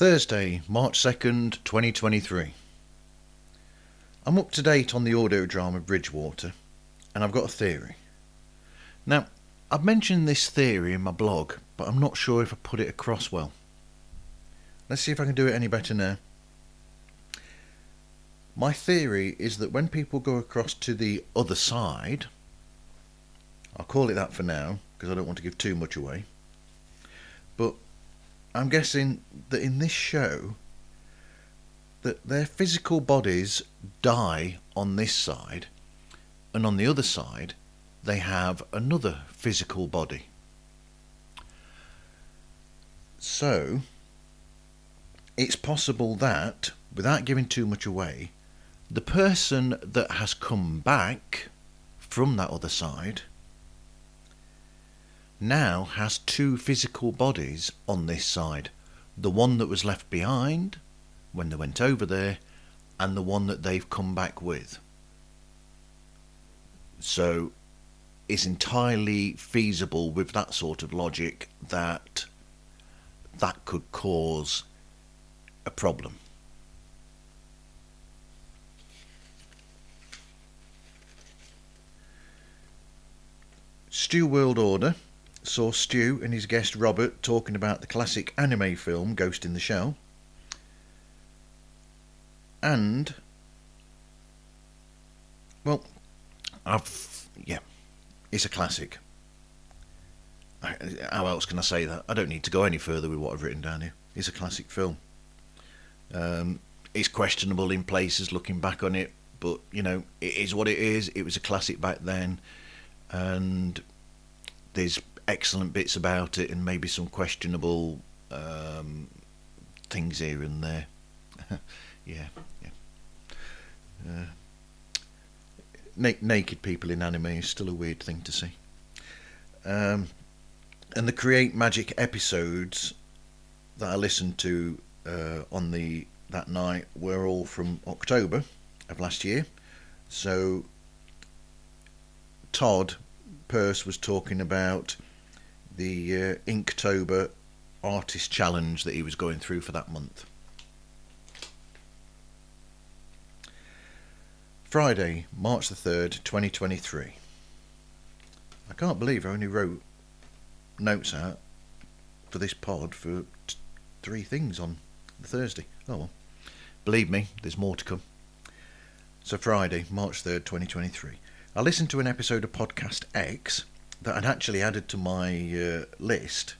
Thursday, March 2nd, 2023. I'm up to date on the audio drama Bridgewater, and I've got a theory. Now, I've mentioned this theory in my blog, but I'm not sure if I put it across well. Let's see if I can do it any better now. My theory is that when people go across to the other side, I'll call it that for now because I don't want to give too much away. But I'm guessing that in this show that their physical bodies die on this side and on the other side they have another physical body. So it's possible that without giving too much away the person that has come back from that other side now has two physical bodies on this side the one that was left behind when they went over there, and the one that they've come back with. So it's entirely feasible with that sort of logic that that could cause a problem. Stu World Order saw Stu and his guest Robert talking about the classic anime film Ghost in the Shell. And, well, I've, yeah, it's a classic. How else can I say that? I don't need to go any further with what I've written down here. It's a classic film. Um, it's questionable in places looking back on it, but you know, it is what it is. It was a classic back then, and there's excellent bits about it and maybe some questionable um, things here and there. yeah, yeah. Uh, na- naked people in anime is still a weird thing to see. Um, and the Create Magic episodes that I listened to uh, on the that night were all from October of last year. So Todd Purse was talking about the uh, Inktober artist challenge that he was going through for that month. Friday, March the 3rd, 2023. I can't believe I only wrote notes out for this pod for t- three things on Thursday. Oh well. Believe me, there's more to come. So, Friday, March 3rd, 2023. I listened to an episode of Podcast X that I'd actually added to my uh, list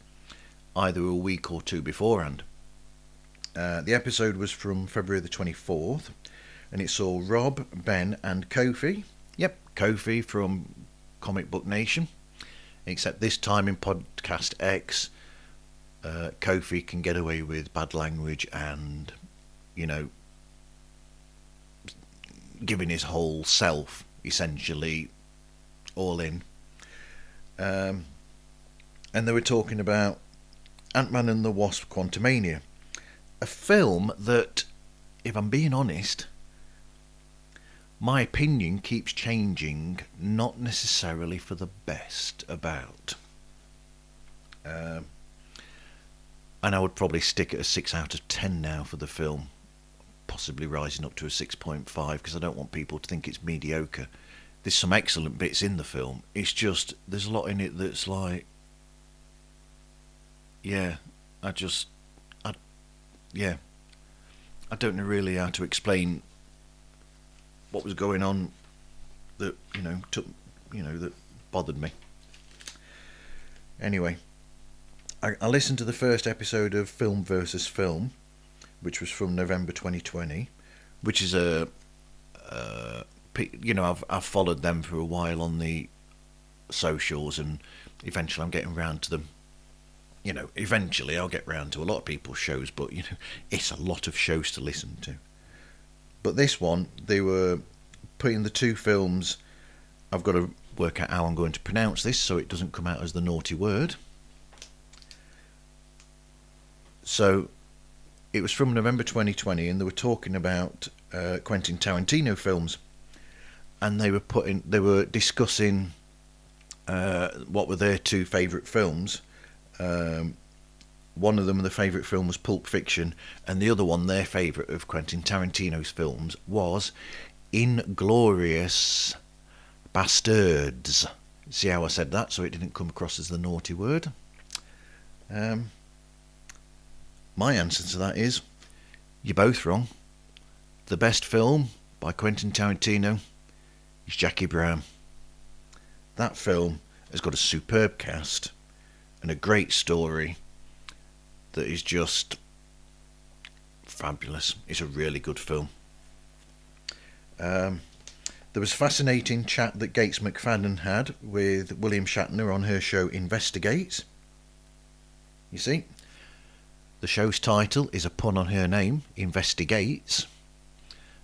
either a week or two beforehand. Uh, the episode was from February the 24th, and it saw Rob, Ben, and Kofi. Yep, Kofi from Comic Book Nation. Except this time in Podcast X, uh, Kofi can get away with bad language and, you know, giving his whole self essentially all in um, and they were talking about Ant Man and the Wasp Quantumania, a film that, if I'm being honest, my opinion keeps changing, not necessarily for the best about. Um, and I would probably stick at a 6 out of 10 now for the film, possibly rising up to a 6.5 because I don't want people to think it's mediocre there's some excellent bits in the film. It's just there's a lot in it that's like, yeah, I just, I, yeah, I don't know really how to explain what was going on that you know took, you know that bothered me. Anyway, I, I listened to the first episode of Film versus Film, which was from November 2020, which is a. Uh, you know, I've I've followed them for a while on the socials, and eventually I'm getting round to them. You know, eventually I'll get round to a lot of people's shows, but you know, it's a lot of shows to listen to. But this one, they were putting the two films. I've got to work out how I'm going to pronounce this so it doesn't come out as the naughty word. So it was from November 2020, and they were talking about uh, Quentin Tarantino films and they were putting they were discussing uh, what were their two favourite films. Um, one of them, the favourite film was Pulp Fiction, and the other one, their favourite of Quentin Tarantino's films, was Inglorious Bastards. See how I said that, so it didn't come across as the naughty word. Um, my answer to that is you're both wrong. The best film by Quentin Tarantino is Jackie Brown. That film has got a superb cast and a great story that is just fabulous. It's a really good film. Um, there was fascinating chat that Gates McFadden had with William Shatner on her show Investigate. You see, the show's title is a pun on her name, Investigates,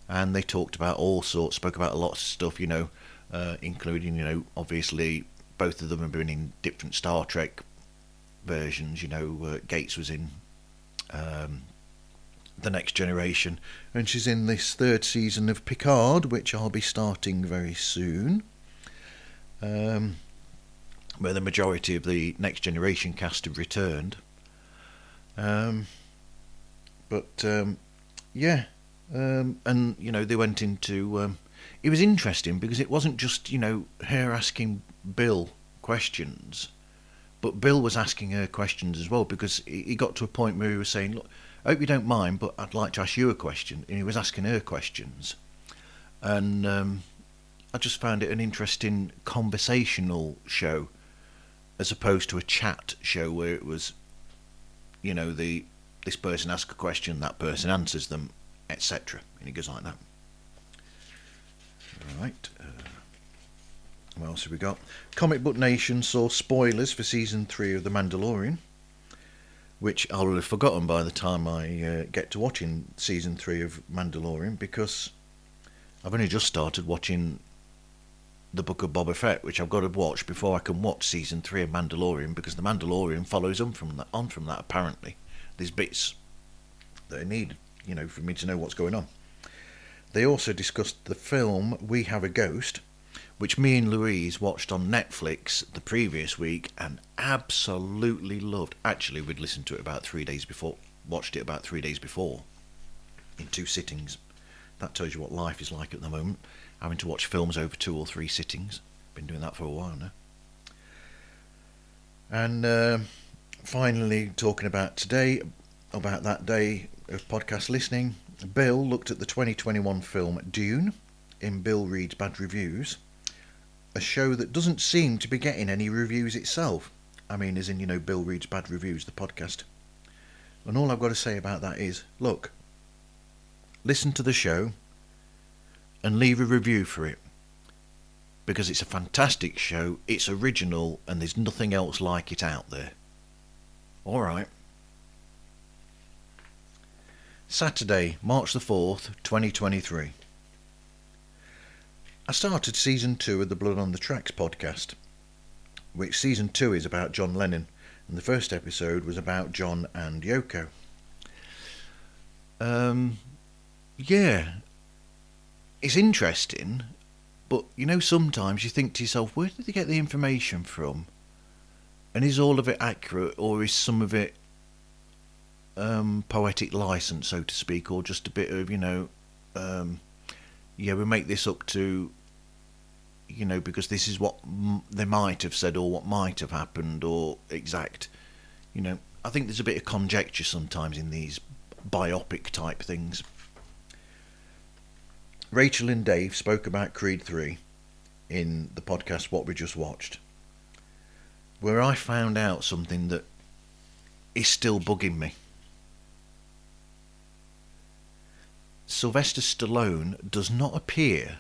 and they talked about all sorts, spoke about a lot of stuff, you know, uh, including, you know, obviously both of them have been in different Star Trek versions. You know, uh, Gates was in um, the Next Generation, and she's in this third season of Picard, which I'll be starting very soon. Um, where the majority of the Next Generation cast have returned. Um, but um, yeah, um, and you know they went into. Um, it was interesting because it wasn't just you know her asking Bill questions, but Bill was asking her questions as well because he got to a point where he was saying, "Look, I hope you don't mind, but I'd like to ask you a question," and he was asking her questions, and um, I just found it an interesting conversational show as opposed to a chat show where it was, you know, the this person asks a question, that person answers them, etc. And it goes like that. Right. Uh, what else have we got? Comic Book Nation saw spoilers for season three of The Mandalorian, which I'll have forgotten by the time I uh, get to watching season three of Mandalorian because I've only just started watching the Book of Boba Fett, which I've got to watch before I can watch season three of Mandalorian because the Mandalorian follows on from that. On from that, apparently, there's bits that I need, you know, for me to know what's going on. They also discussed the film We Have a Ghost, which me and Louise watched on Netflix the previous week and absolutely loved. Actually, we'd listened to it about three days before, watched it about three days before, in two sittings. That tells you what life is like at the moment, having to watch films over two or three sittings. Been doing that for a while now. And uh, finally, talking about today, about that day of podcast listening, Bill looked at the 2021 film Dune in Bill Reads Bad Reviews a show that doesn't seem to be getting any reviews itself. I mean, as in, you know, Bill reads bad reviews, the podcast. And all I've got to say about that is look, listen to the show and leave a review for it. Because it's a fantastic show, it's original, and there's nothing else like it out there. Alright. Saturday, March the 4th, 2023. I started season two of the Blood on the Tracks podcast, which season two is about John Lennon, and the first episode was about John and Yoko. Um, yeah, it's interesting, but you know, sometimes you think to yourself, where did they get the information from? And is all of it accurate, or is some of it um, poetic license, so to speak, or just a bit of, you know, um, yeah, we make this up to, you know, because this is what m- they might have said or what might have happened or exact. You know, I think there's a bit of conjecture sometimes in these biopic type things. Rachel and Dave spoke about Creed 3 in the podcast What We Just Watched, where I found out something that is still bugging me. Sylvester Stallone does not appear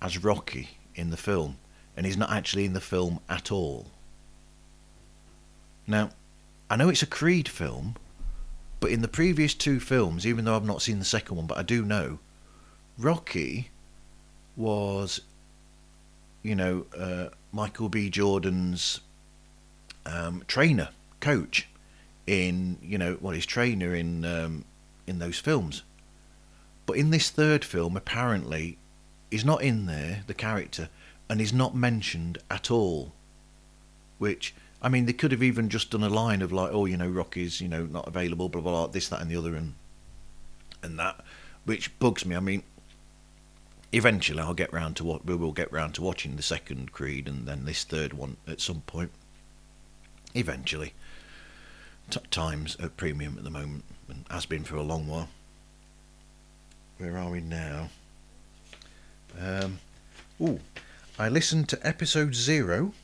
as Rocky in the film, and he's not actually in the film at all. Now, I know it's a Creed film, but in the previous two films, even though I've not seen the second one, but I do know, Rocky was, you know, uh, Michael B. Jordan's um, trainer, coach, in you know, well, his trainer in um, in those films. But in this third film, apparently, he's not in there, the character, and he's not mentioned at all. Which I mean, they could have even just done a line of like, oh, you know, Rocky's, you know, not available, blah blah blah, this, that, and the other, and and that, which bugs me. I mean, eventually I'll get round to what we will get round to watching the second Creed and then this third one at some point. Eventually, T- times at premium at the moment, and has been for a long while. Where are we now? Um, I listened to episode zero,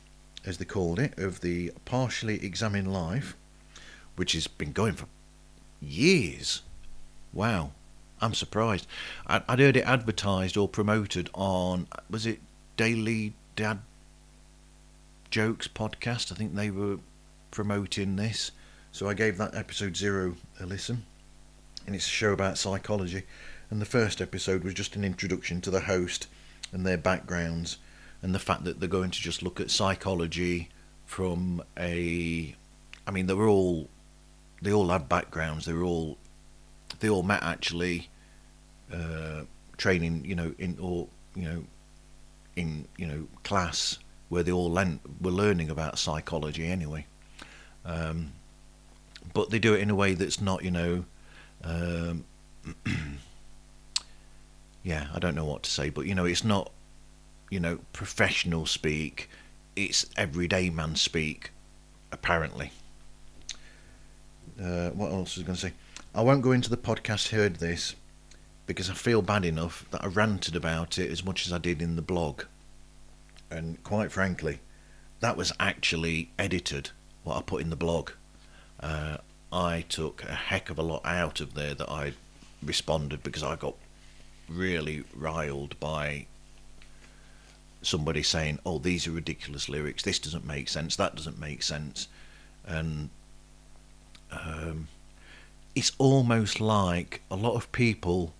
as they called it, of the Partially Examined Life, which has been going for years. Wow, I'm surprised. I'd, I'd heard it advertised or promoted on, was it Daily Dad Jokes podcast? I think they were promoting this. So I gave that episode zero a listen. And it's a show about psychology. And the first episode was just an introduction to the host and their backgrounds and the fact that they're going to just look at psychology from a. I mean, they were all. They all had backgrounds. They were all. They all met actually uh, training, you know, in or you know, in you know class where they all learn, were learning about psychology anyway. Um, but they do it in a way that's not, you know, um, yeah, I don't know what to say, but you know, it's not, you know, professional speak. It's everyday man speak, apparently. Uh, what else was I going to say? I won't go into the podcast. Heard this because I feel bad enough that I ranted about it as much as I did in the blog. And quite frankly, that was actually edited, what I put in the blog. Uh, I took a heck of a lot out of there that I responded because I got really riled by somebody saying, "Oh, these are ridiculous lyrics. This doesn't make sense. That doesn't make sense," and um, it's almost like a lot of people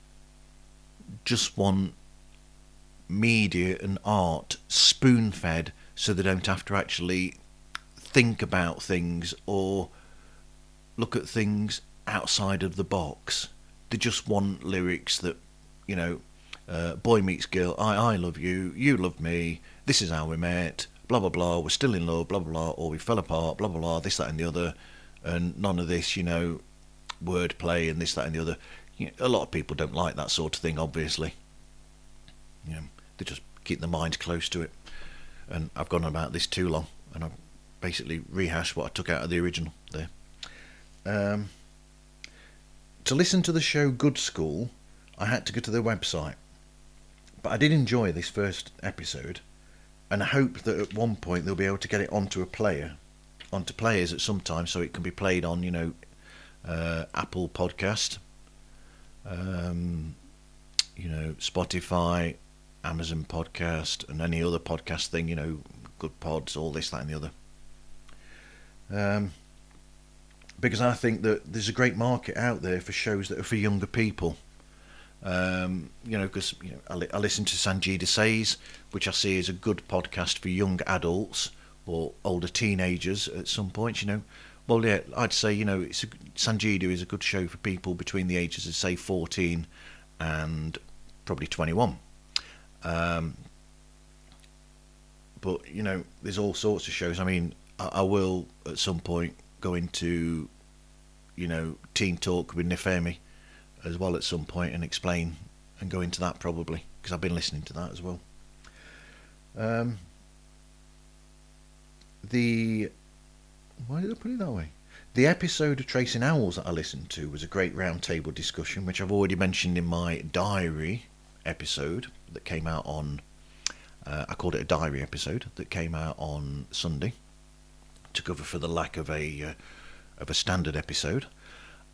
just want media and art spoon fed so they don't have to actually think about things or look at things outside of the box. They just want lyrics that, you know, uh, boy meets girl, I, I love you, you love me, this is how we met, blah, blah, blah, we're still in love, blah, blah, blah, or we fell apart, blah, blah, blah, this, that, and the other, and none of this, you know, wordplay and this, that, and the other you know, a lot of people don't like that sort of thing, obviously. You know, they just keep their minds close to it. And I've gone about this too long, and I've basically rehashed what I took out of the original there. Um, to listen to the show Good School, I had to go to their website. But I did enjoy this first episode, and I hope that at one point they'll be able to get it onto a player, onto players at some time, so it can be played on, you know, uh, Apple Podcast, um, you know, Spotify, Amazon Podcast, and any other podcast thing, you know, good pods, all this, that, and the other. Um, because I think that there's a great market out there for shows that are for younger people. Um, you know, because you know, I, li- I, listen to Sanjida Says, which I see is a good podcast for young adults or older teenagers at some point. You know, well, yeah, I'd say you know it's a, Sanjida is a good show for people between the ages of say 14 and probably 21. Um, but you know, there's all sorts of shows. I mean, I, I, will at some point go into you know Teen Talk with Nifemi as well at some point and explain and go into that probably because I've been listening to that as well. Um, the why did I put it that way? The episode of Tracing Owls that I listened to was a great roundtable discussion, which I've already mentioned in my diary episode that came out on. Uh, I called it a diary episode that came out on Sunday to cover for the lack of a uh, of a standard episode.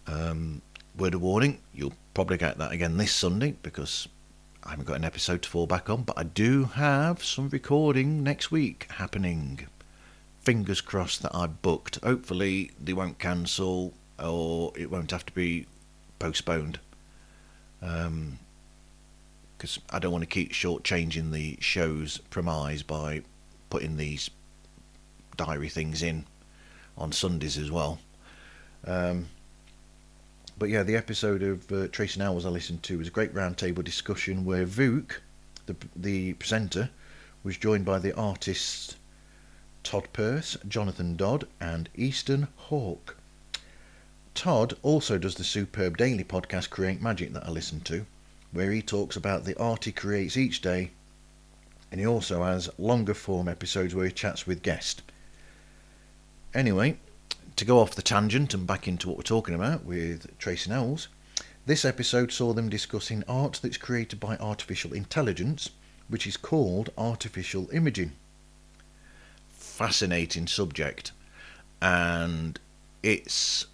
Um, word of warning: you'll probably get that again this Sunday because I haven't got an episode to fall back on, but I do have some recording next week happening fingers crossed that I booked. Hopefully they won't cancel or it won't have to be postponed. Because um, I don't want to keep shortchanging the show's premise by putting these diary things in on Sundays as well. Um, but yeah, the episode of uh, Tracing Owls I listened to was a great roundtable discussion where Vuk, the the presenter, was joined by the artists Todd Purse, Jonathan Dodd, and Eastern Hawk. Todd also does the superb daily podcast Create Magic that I listen to, where he talks about the art he creates each day, and he also has longer form episodes where he chats with guests. Anyway, to go off the tangent and back into what we're talking about with Tracing Owls, this episode saw them discussing art that's created by artificial intelligence, which is called artificial imaging. Fascinating subject, and it's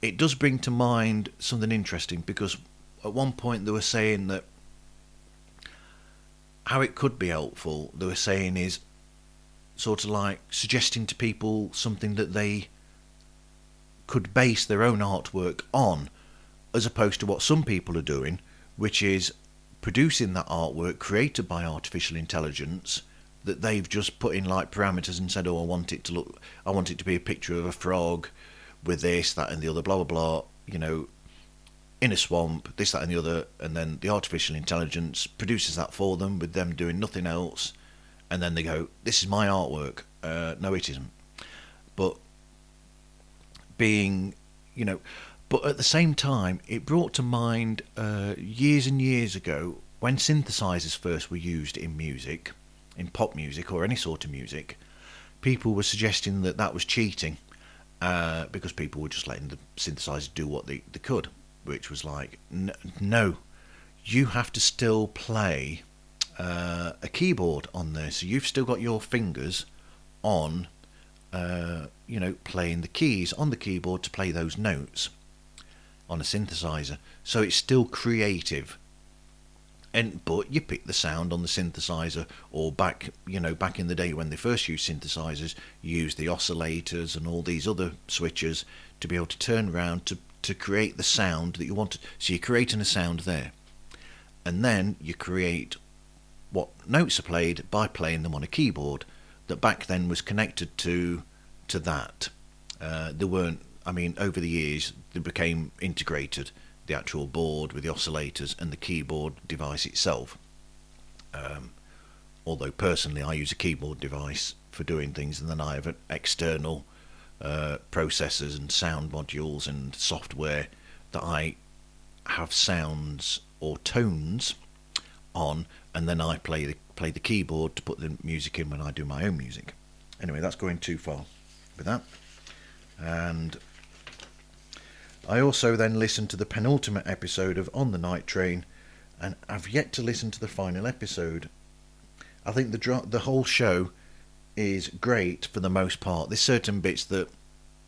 it does bring to mind something interesting because at one point they were saying that how it could be helpful. They were saying is sort of like suggesting to people something that they could base their own artwork on, as opposed to what some people are doing, which is producing that artwork created by artificial intelligence that they've just put in like parameters and said, "Oh, I want it to look, I want it to be a picture of a frog with this, that, and the other, blah blah blah." You know, in a swamp, this, that, and the other, and then the artificial intelligence produces that for them with them doing nothing else, and then they go, "This is my artwork." Uh, no, it isn't. But being, you know, but at the same time, it brought to mind uh, years and years ago when synthesizers first were used in music, in pop music or any sort of music. People were suggesting that that was cheating uh, because people were just letting the synthesizer do what they, they could, which was like, n- no, you have to still play uh, a keyboard on there. So you've still got your fingers on uh, you know, playing the keys on the keyboard to play those notes on a synthesizer. So it's still creative. And but you pick the sound on the synthesizer, or back, you know, back in the day when they first used synthesizers, you used the oscillators and all these other switches to be able to turn around to to create the sound that you wanted. So you're creating a sound there, and then you create what notes are played by playing them on a keyboard that back then was connected to to that. Uh, there weren't. I mean, over the years, they became integrated. The actual board with the oscillators and the keyboard device itself. Um, although personally, I use a keyboard device for doing things, and then I have external uh, processors and sound modules and software that I have sounds or tones on, and then I play the play the keyboard to put the music in when I do my own music. Anyway, that's going too far with that. And I also then listened to the penultimate episode of On the Night Train, and I've yet to listen to the final episode. I think the the whole show is great for the most part. There's certain bits that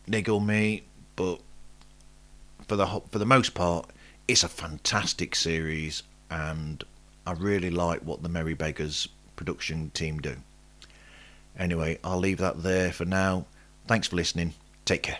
niggle me, but for the for the most part, it's a fantastic series, and I really like what the Merry Beggars production team do. Anyway, I'll leave that there for now. Thanks for listening. Take care.